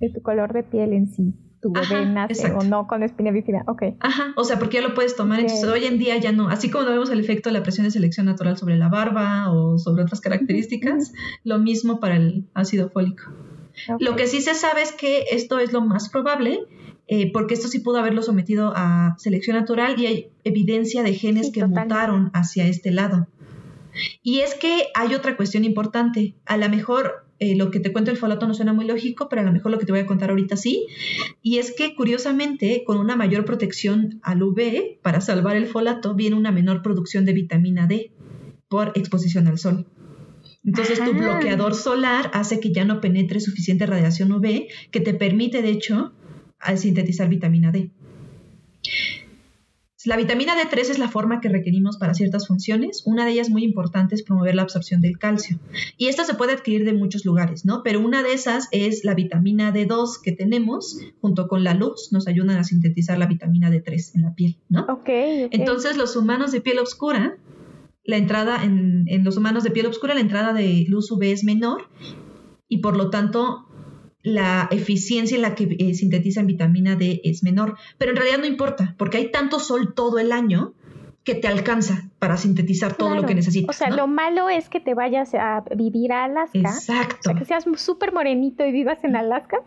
de tu color de piel en sí tu bebé nace o no con espina bífida. Ok. Ajá, o sea, porque ya lo puedes tomar. Entonces, hoy en día ya no. Así como no vemos el efecto de la presión de selección natural sobre la barba o sobre otras características, lo mismo para el ácido fólico. Lo que sí se sabe es que esto es lo más probable, eh, porque esto sí pudo haberlo sometido a selección natural y hay evidencia de genes que mutaron hacia este lado. Y es que hay otra cuestión importante. A lo mejor eh, lo que te cuento el folato no suena muy lógico, pero a lo mejor lo que te voy a contar ahorita sí. Y es que curiosamente, con una mayor protección al UV para salvar el folato, viene una menor producción de vitamina D por exposición al sol. Entonces tu bloqueador solar hace que ya no penetre suficiente radiación UV que te permite, de hecho, sintetizar vitamina D. La vitamina D3 es la forma que requerimos para ciertas funciones. Una de ellas muy importante es promover la absorción del calcio. Y esta se puede adquirir de muchos lugares, ¿no? Pero una de esas es la vitamina D2 que tenemos, junto con la luz, nos ayudan a sintetizar la vitamina D3 en la piel, ¿no? Ok. okay. Entonces los humanos de piel oscura la entrada en, los humanos de piel oscura, la entrada de luz UV es menor y por lo tanto la eficiencia en la que eh, sintetizan vitamina D es menor. Pero en realidad no importa, porque hay tanto sol todo el año que te alcanza para sintetizar todo lo que necesitas. O sea, lo malo es que te vayas a vivir a Alaska. Exacto. O sea, que seas súper morenito y vivas en Alaska.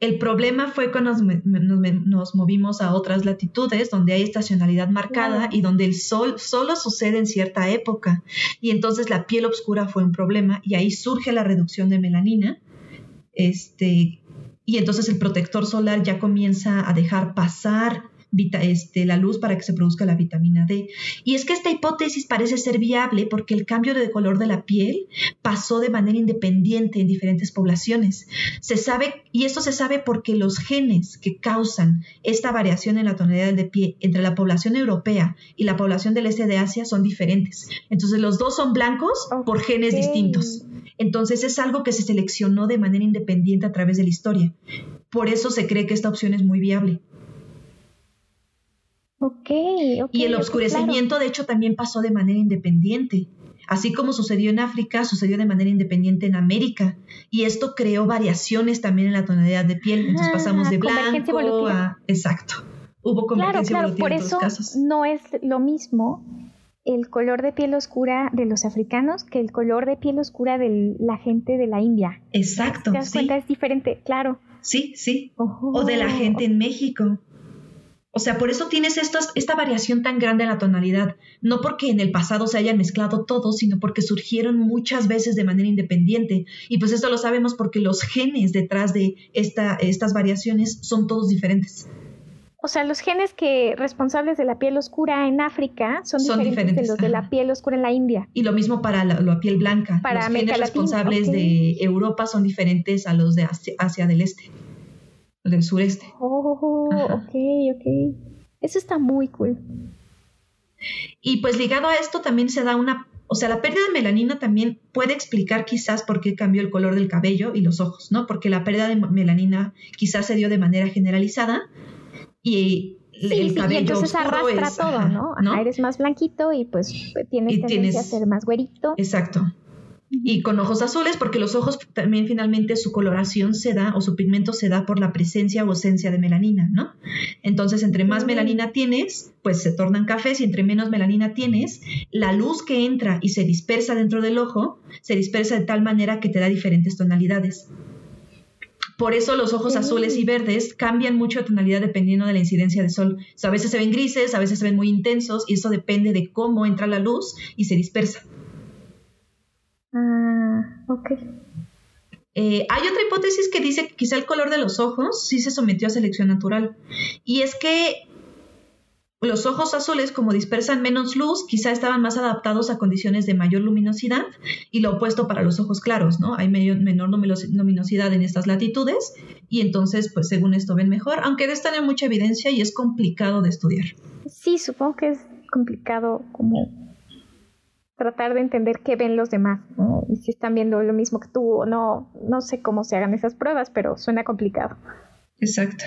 El problema fue cuando nos, movimos a otras latitudes donde hay estacionalidad marcada y donde el sol solo sucede en cierta época. Y entonces la piel oscura fue un problema y ahí surge la reducción de melanina. Este, y entonces el protector solar ya comienza a dejar pasar este, la luz para que se produzca la vitamina D. Y es que esta hipótesis parece ser viable porque el cambio de color de la piel pasó de manera independiente en diferentes poblaciones. Se sabe, y esto se sabe porque los genes que causan esta variación en la tonalidad de piel entre la población europea y la población del este de Asia son diferentes. Entonces los dos son blancos por genes distintos. Entonces es algo que se seleccionó de manera independiente a través de la historia. Por eso se cree que esta opción es muy viable. Y el oscurecimiento, de hecho, también pasó de manera independiente. Así como sucedió en África, sucedió de manera independiente en América. Y esto creó variaciones también en la tonalidad de piel. Entonces ah, pasamos de blanco a... Exacto. Hubo convergencia claro, claro, por eso no es lo mismo el color de piel oscura de los africanos que el color de piel oscura de la gente de la India. Exacto. ¿Te das cuenta? Es diferente, claro. Sí, sí. o de la gente en México. O sea, por eso tienes esta variación tan grande en la tonalidad, no porque en el pasado se hayan mezclado todos, sino porque surgieron muchas veces de manera independiente. Y pues esto lo sabemos porque los genes detrás de esta, estas variaciones son todos diferentes. O sea, los genes que responsables de la piel oscura en África son, diferentes, de los de la piel oscura en la India. Y lo mismo para la, piel blanca. Para los genes responsables de Europa son diferentes a los de Asia del Este del sureste. Oh, ok, ok. Eso está muy cool. Y pues ligado a esto también se da una, o sea, la pérdida de melanina también puede explicar quizás por qué cambió el color del cabello y los ojos, ¿no? Porque la pérdida de melanina quizás se dio de manera generalizada y el cabello y entonces arrastra todo, ¿no? eres más blanquito y pues tienes tendencia a ser más güerito. Exacto y con ojos azules, porque los ojos también finalmente su coloración se da o su pigmento se da por la presencia o ausencia de melanina, ¿no? Entonces, entre más melanina tienes, pues se tornan cafés y entre menos melanina tienes, la luz que entra y se dispersa dentro del ojo se dispersa de tal manera que te da diferentes tonalidades. Por eso los ojos azules y verdes cambian mucho de tonalidad dependiendo de la incidencia de sol. a veces se ven grises, a veces se ven muy intensos y eso depende de cómo entra la luz y se dispersa. Ah, ok. Eh, hay otra hipótesis que dice que quizá el color de los ojos sí se sometió a selección natural. Y es que los ojos azules, como dispersan menos luz, quizá estaban más adaptados a condiciones de mayor luminosidad y lo opuesto para los ojos claros, ¿no? Hay menor luminosidad en estas latitudes y entonces, pues según esto ven mejor, aunque de esto no hay mucha evidencia y es complicado de estudiar. Sí, supongo que es complicado como tratar de entender qué ven los demás, y si están viendo lo mismo que tú o no, no sé cómo se hagan esas pruebas, pero suena complicado. Exacto.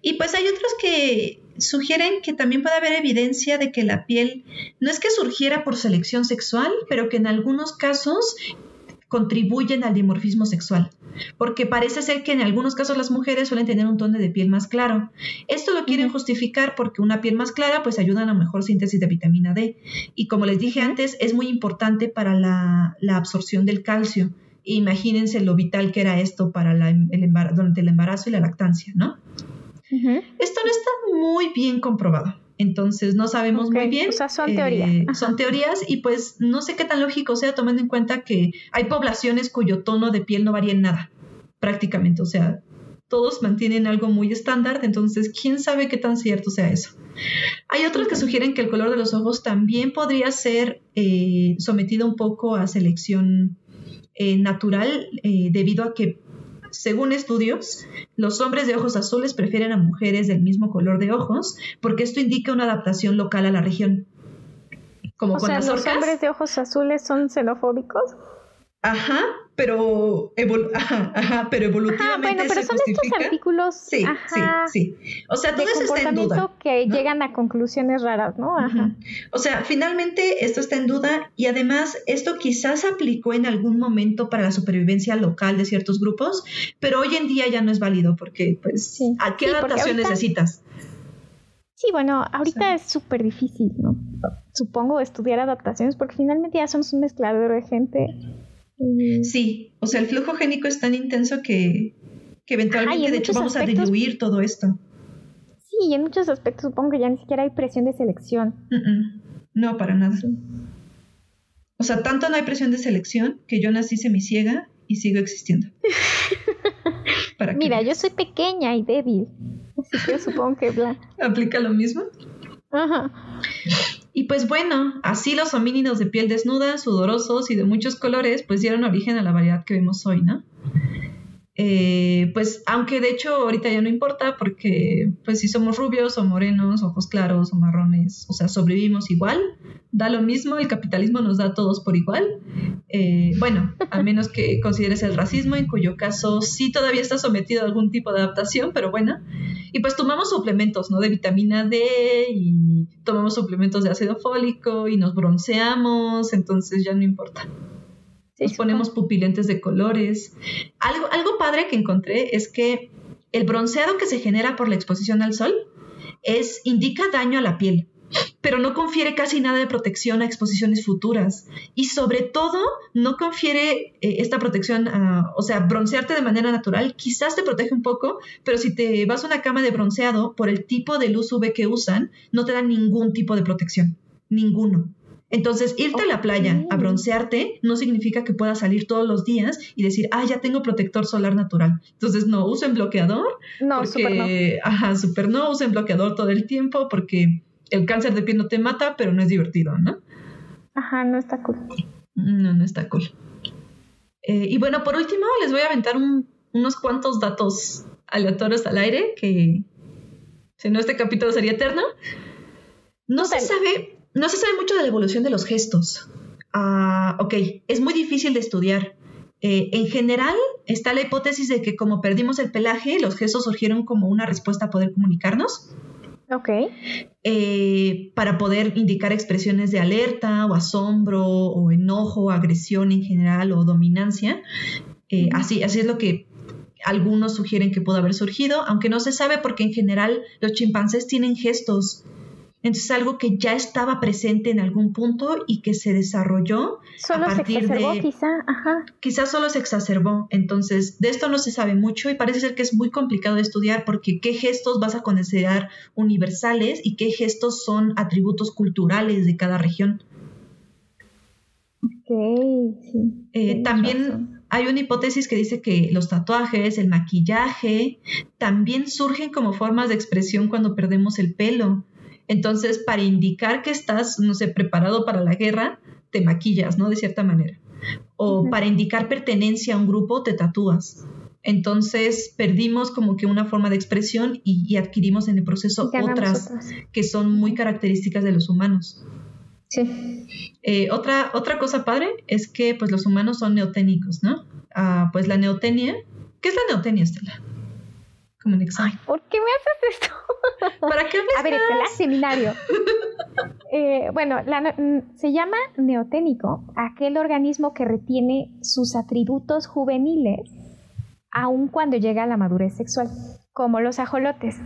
Y pues hay otros que sugieren que también puede haber evidencia de que la piel no es que surgiera por selección sexual, pero que en algunos casos contribuyen al dimorfismo sexual, porque parece ser que en algunos casos las mujeres suelen tener un tono de piel más claro. Esto lo quieren justificar porque una piel más clara pues ayuda a la mejor síntesis de vitamina D y como les dije antes es muy importante para la, absorción del calcio. Imagínense lo vital que era esto para el durante el embarazo y la lactancia, ¿no? Esto no está muy bien comprobado. Entonces no sabemos muy bien. O sea, son teorías. Eh, [LAUGHS] son teorías y pues no sé qué tan lógico sea tomando en cuenta que hay poblaciones cuyo tono de piel no varía en nada, prácticamente. O sea, todos mantienen algo muy estándar, entonces quién sabe qué tan cierto sea eso. Hay otros que sugieren que el color de los ojos también podría ser eh, sometido un poco a selección eh, natural debido a que según estudios, los hombres de ojos azules prefieren a mujeres del mismo color de ojos porque esto indica una adaptación local a la región. Como con sea, ¿Los hombres de ojos azules son xenofóbicos? Ajá, pero, [LAUGHS] ajá, ajá, pero evolutivamente bueno, pero son estos artículos sí, sí, sí. O sea, todo eso está en duda. que llegan a conclusiones raras, ¿no? Ajá. O sea, finalmente esto está en duda y además esto quizás aplicó en algún momento para la supervivencia local de ciertos grupos, pero hoy en día ya no es válido porque, pues, ¿a qué adaptación necesitas? Sí, bueno, ahorita es súper difícil, ¿no? Supongo estudiar adaptaciones porque finalmente ya somos un mezclador de gente Sí, o sea, el flujo génico es tan intenso que, eventualmente, de hecho, vamos a diluir todo esto. Sí, y en muchos aspectos supongo que ya ni siquiera hay presión de selección. No, para nada. O sea, tanto no hay presión de selección que yo nací semiciega y sigo existiendo. [LAUGHS] Mira, yo soy pequeña y débil. Así que supongo que ¿Aplica lo mismo? Ajá. Y pues bueno, así los homínidos de piel desnuda, sudorosos y de muchos colores, pues dieron origen a la variedad que vemos hoy, ¿no? Eh, pues aunque de hecho ahorita ya no importa porque pues si somos rubios o morenos, ojos claros o marrones, o sea, sobrevivimos igual, da lo mismo, el capitalismo nos da a todos por igual. Eh, bueno, a menos que consideres el racismo, en cuyo caso sí todavía está sometido a algún tipo de adaptación, pero bueno. Y pues tomamos suplementos, ¿no? De vitamina D y tomamos suplementos de ácido fólico y nos bronceamos, entonces ya no importa. Nos ponemos pupilentes de colores. Algo, algo padre que encontré es que el bronceado que se genera por la exposición al sol es, indica daño a la piel, pero no confiere casi nada de protección a exposiciones futuras. Y sobre todo, no confiere eh, esta protección, a, o sea, broncearte de manera natural, quizás te protege un poco, pero si te vas a una cama de bronceado, por el tipo de luz UV que usan, no te da ningún tipo de protección. Ninguno. Entonces, irte a la playa a broncearte no significa que puedas salir todos los días y decir, ah, ya tengo protector solar natural. Entonces, no, usen bloqueador. No, porque, no. Ajá, super no, usen bloqueador todo el tiempo porque el cáncer de piel no te mata, pero no es divertido, ¿no? Ajá, no está cool. No, no está cool. Eh, y bueno, por último, les voy a aventar unos cuantos datos aleatorios al aire que, si no, este capítulo sería eterno. No se sabe no se sabe mucho de la evolución de los gestos. Ah, ok, es muy difícil de estudiar. Eh, en general, está la hipótesis de que como perdimos el pelaje, los gestos surgieron como una respuesta a poder comunicarnos. Ok. Eh, para poder indicar expresiones de alerta o asombro o enojo, agresión en general o dominancia. Eh, así, así es lo que algunos sugieren que pudo haber surgido, aunque no se sabe porque en general los chimpancés tienen gestos entonces algo que ya estaba presente en algún punto y que se desarrolló solo a partir se exacerbó, de quizá, ajá. quizás solo se exacerbó. Entonces de esto no se sabe mucho y parece ser que es muy complicado de estudiar porque qué gestos vas a considerar universales y qué gestos son atributos culturales de cada región. Ok, sí. Eh, también hay una hipótesis que dice que los tatuajes, el maquillaje, también surgen como formas de expresión cuando perdemos el pelo. Entonces, para indicar que estás, no sé, preparado para la guerra, te maquillas, ¿no? De cierta manera. O para indicar pertenencia a un grupo, te tatúas. Entonces perdimos como que una forma de expresión y, adquirimos en el proceso otras, que son muy características de los humanos. Sí. Eh, otra, otra cosa padre es que pues los humanos son neoténicos, ¿no? Ah, pues la neotenia, ¿qué es la neotenia, Estela? Como un examen. ¿Por qué me haces esto? [LAUGHS] ¿Para qué A ver, el seminario. [LAUGHS] Eh, bueno, se llama neoténico aquel organismo que retiene sus atributos juveniles aun cuando llega a la madurez sexual, como los ajolotes,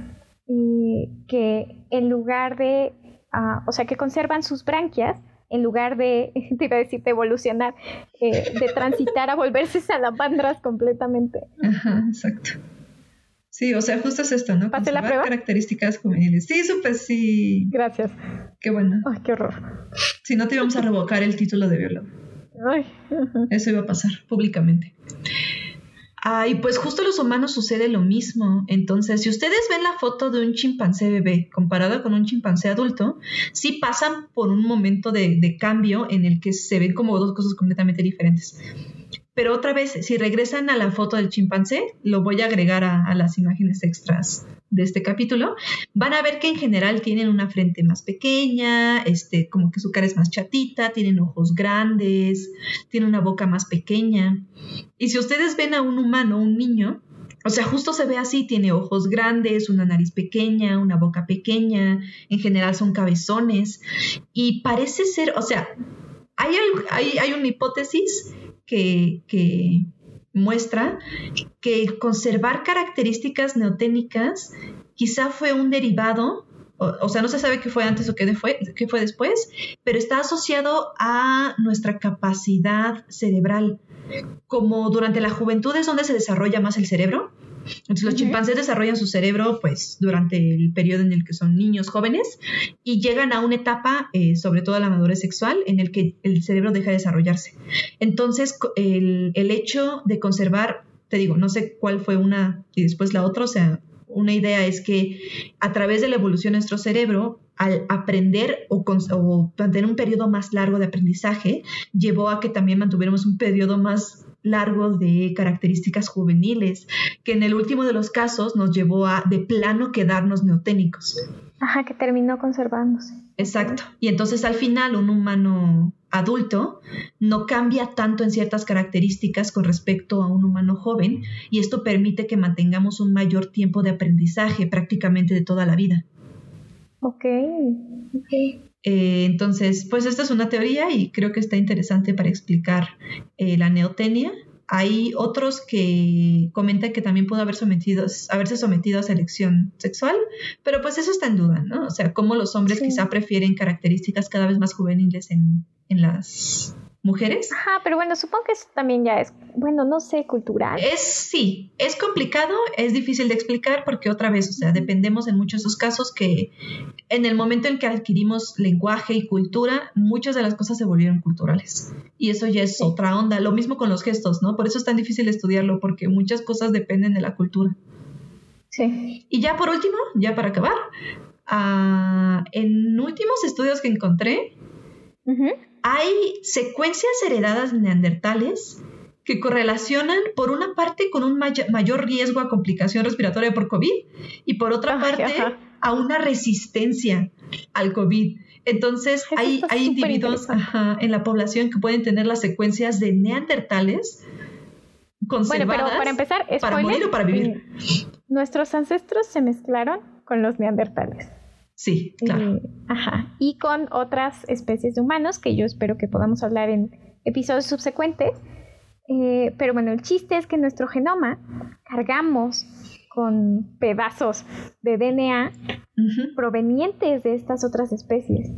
que en lugar de, ah, o sea, que conservan sus branquias en lugar de, [LAUGHS] te iba a decir, de evolucionar, eh, de transitar a volverse salamandras completamente. Ajá, exacto. Sí, o sea, justo es esto, ¿no? ¿Pasé la prueba? características juveniles. Sí, súper sí. Gracias. Qué bueno. Ay, qué horror. Si no te íbamos a revocar el título de biólogo. Ay. Eso iba a pasar públicamente. Ah, y pues justo a los humanos sucede lo mismo. Entonces, si ustedes ven la foto de un chimpancé bebé comparada con un chimpancé adulto, sí pasan por un momento de, de cambio en el que se ven como dos cosas completamente diferentes. Pero otra vez, si regresan a la foto del chimpancé, lo voy a agregar a, las imágenes extras de este capítulo, van a ver que en general tienen una frente más pequeña, este, como que su cara es más chatita, tienen ojos grandes, tienen una boca más pequeña. Y si ustedes ven a un humano, un niño, o sea, justo se ve así, tiene ojos grandes, una nariz pequeña, una boca pequeña, en general son cabezones, y parece ser, o sea, hay, hay, hay una hipótesis que, muestra que conservar características neoténicas quizá fue un derivado, o, sea, no se sabe qué fue antes o qué fue, qué fue después, pero está asociado a nuestra capacidad cerebral. Como durante la juventud es donde se desarrolla más el cerebro, entonces los chimpancés desarrollan su cerebro pues durante el periodo en el que son niños jóvenes y llegan a una etapa, eh, sobre todo la madurez sexual, en el que el cerebro deja de desarrollarse. Entonces el, el hecho de conservar, te digo, no sé cuál fue una y después la otra, o sea, una idea es que a través de la evolución de nuestro cerebro, al aprender o, o, mantener un periodo más largo de aprendizaje, llevó a que también mantuviéramos un periodo más largo de características juveniles, que en el último de los casos nos llevó a de plano quedarnos neoténicos. Ajá, que terminó conservándose. Exacto. Y entonces al final un humano adulto no cambia tanto en ciertas características con respecto a un humano joven y esto permite que mantengamos un mayor tiempo de aprendizaje prácticamente de toda la vida. Ok, eh, entonces, pues esta es una teoría y creo que está interesante para explicar eh, la neotenia. Hay otros que comentan que también pudo haber sometidos, haberse sometido a selección sexual, pero pues eso está en duda, ¿no? O sea, cómo los hombres quizá prefieren características cada vez más juveniles en, en las mujeres. Ajá, pero bueno, supongo que eso también ya es, bueno, no sé, cultural. Es sí, es complicado, es difícil de explicar porque otra vez, o sea, dependemos en muchos de esos casos que en el momento en que adquirimos lenguaje y cultura, muchas de las cosas se volvieron culturales. Y eso ya es otra onda. Lo mismo con los gestos, ¿no? Por eso es tan difícil estudiarlo porque muchas cosas dependen de la cultura. Sí. Y ya por último, ya para acabar, uh, en últimos estudios que encontré, hay secuencias heredadas neandertales que correlacionan por una parte con un mayor riesgo a complicación respiratoria por COVID y por otra parte a una resistencia al COVID. Entonces, hay, hay individuos en la población que pueden tener las secuencias de neandertales conservadas bueno, pero para empezar, para morir o para vivir. Nuestros ancestros se mezclaron con los neandertales. Sí, claro. Eh, ajá. Y con otras especies de humanos que yo espero que podamos hablar en episodios subsecuentes. Eh, pero bueno, el chiste es que en nuestro genoma cargamos con pedazos de DNA provenientes de estas otras especies.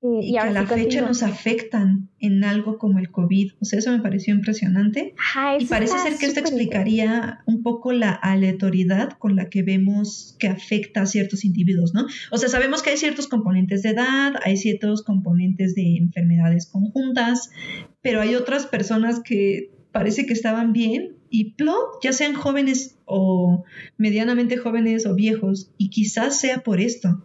Eh, y, que a la fecha nos afectan en algo como el COVID. O sea, eso me pareció impresionante. y parece ser que esto explicaría un poco la aleatoriedad con la que vemos que afecta a ciertos individuos, ¿no? O sea, sabemos que hay ciertos componentes de edad, hay ciertos componentes de enfermedades conjuntas, pero hay otras personas que parece que estaban bien y plot, ya sean jóvenes o medianamente jóvenes o viejos, y quizás sea por esto.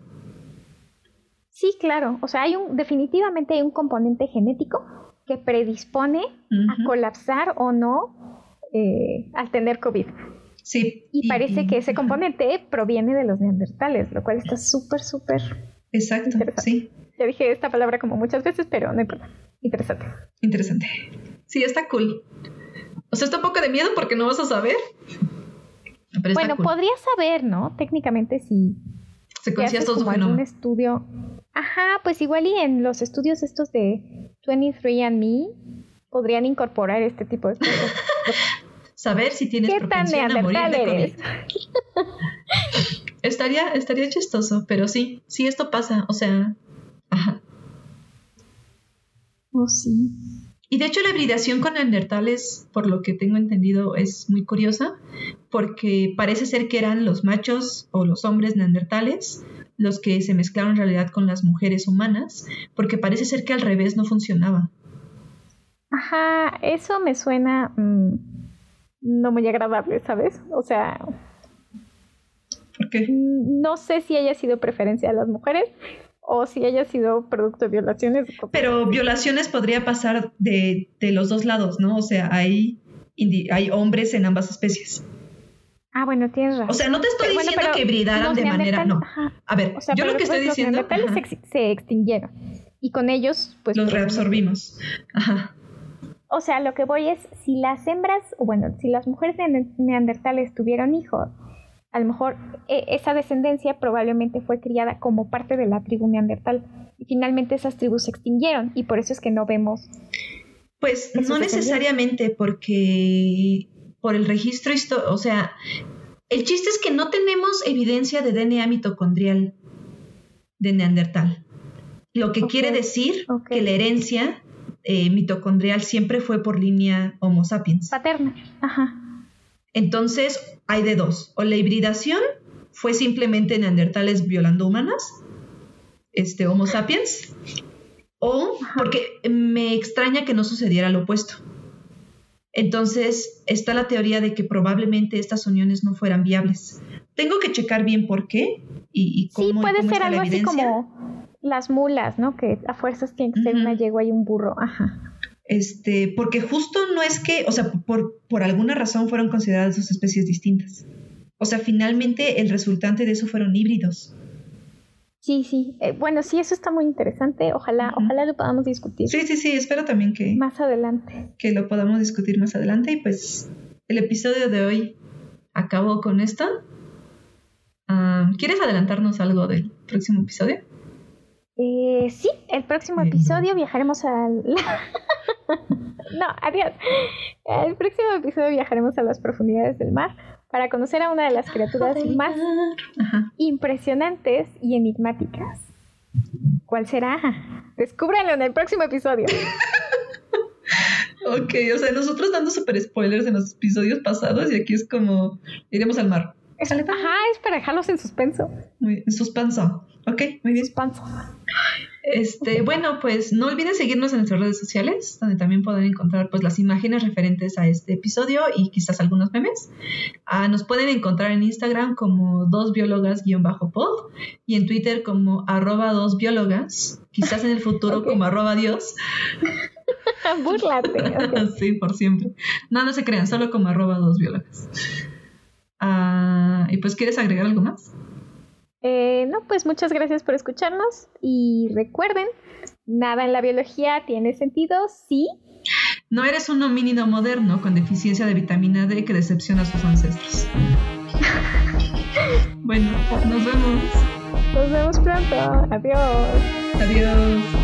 Sí, claro. O sea, hay un, definitivamente hay un componente genético que predispone a colapsar o no eh, al tener COVID. Sí. Y, parece que ese componente proviene de los neandertales, lo cual está súper, súper. Exacto, sí. Ya dije esta palabra como muchas veces, pero no importa. Interesante. Interesante. Sí, está cool. O sea, está un poco de miedo porque no vas a saber. bueno, podrías saber, ¿no? Técnicamente si. Secuencias todo su un estudio Ajá, pues igual y en los estudios estos de 23andMe podrían incorporar este tipo de cosas. [LAUGHS] Saber si tienes ¿Qué propensión a morir de COVID. estaría, estaría chistoso, pero sí, sí esto pasa, o sea, ajá. Oh, sí. Y de hecho la hibridación con neandertales, por lo que tengo entendido, es muy curiosa, porque parece ser que eran los machos o los hombres neandertales los que se mezclaron en realidad con las mujeres humanas, porque parece ser que al revés no funcionaba. Ajá, eso me suena mm, no muy agradable, ¿sabes? O sea... ¿Por qué? Mm, no sé si haya sido preferencia de las mujeres o si haya sido producto de violaciones. Pero violaciones podría pasar de, los dos lados, ¿no? O sea, hay, hay hombres en ambas especies. Ah, bueno, tienes razón. O sea, no te estoy diciendo que hibridaran de manera. No. A ver, yo lo que estoy diciendo. Los se, extinguieron. Y con ellos, pues. Los reabsorbimos. Ajá. O sea, lo que voy es: si las hembras, o bueno, si las mujeres neandertales tuvieron hijos, a lo mejor e, esa descendencia probablemente fue criada como parte de la tribu neandertal. Y finalmente esas tribus se extinguieron. Y por eso es que no vemos. Pues no necesariamente, porque por el registro histórico, o sea, el chiste es que no tenemos evidencia de DNA mitocondrial de Neandertal. Lo que quiere decir que la herencia eh, mitocondrial siempre fue por línea Homo sapiens. Paterna. Ajá. Entonces, hay de dos. O la hibridación fue simplemente neandertales violando humanas, este Homo sapiens, o porque me extraña que no sucediera lo opuesto. Entonces, está la teoría de que probablemente estas uniones no fueran viables. Tengo que checar bien por qué y, cómo. Sí, puede ser algo así como las mulas, ¿no? Que a fuerzas tiene que ser una yegua y un burro. Ajá. Este, porque justo no es que, o sea, por, por alguna razón fueron consideradas dos especies distintas. O sea, finalmente el resultante de eso fueron híbridos. Sí, sí. Eh, bueno, sí, eso está muy interesante. Ojalá, ojalá lo podamos discutir. Sí, sí, sí. Espero también que más adelante que lo podamos discutir más adelante. Y pues el episodio de hoy acabó con esto. ¿Quieres adelantarnos algo del próximo episodio? Eh, sí, el próximo episodio viajaremos al. [LAUGHS] no, adiós. El próximo episodio viajaremos a las profundidades del mar para conocer a una de las criaturas más impresionantes y enigmáticas. ¿Cuál será? Descúbranlo en el próximo episodio. [LAUGHS] ok, o sea, nosotros dando super spoilers en los episodios pasados y aquí es como iremos al mar. Ajá, es para dejarlos en suspenso. Muy, en suspenso. Ok, muy bien. Suspenso. Este, bueno, pues no olviden seguirnos en nuestras redes sociales, donde también pueden encontrar pues las imágenes referentes a este episodio y quizás algunos memes. Ah, nos pueden encontrar en Instagram como dos biólogas-pod y en Twitter como arroba dos biólogas, quizás en el futuro [LAUGHS] como arroba dios. [LAUGHS] Burlate. [LAUGHS] sí, por siempre. No, no se crean, solo como arroba dos biólogas. Ah, y pues, ¿quieres agregar algo más? Eh, no, pues muchas gracias por escucharnos y recuerden, nada en la biología tiene sentido si... No eres un homínido moderno con deficiencia de vitamina D que decepciona a sus ancestros. [LAUGHS] bueno, nos vemos. Nos vemos pronto. Adiós. Adiós.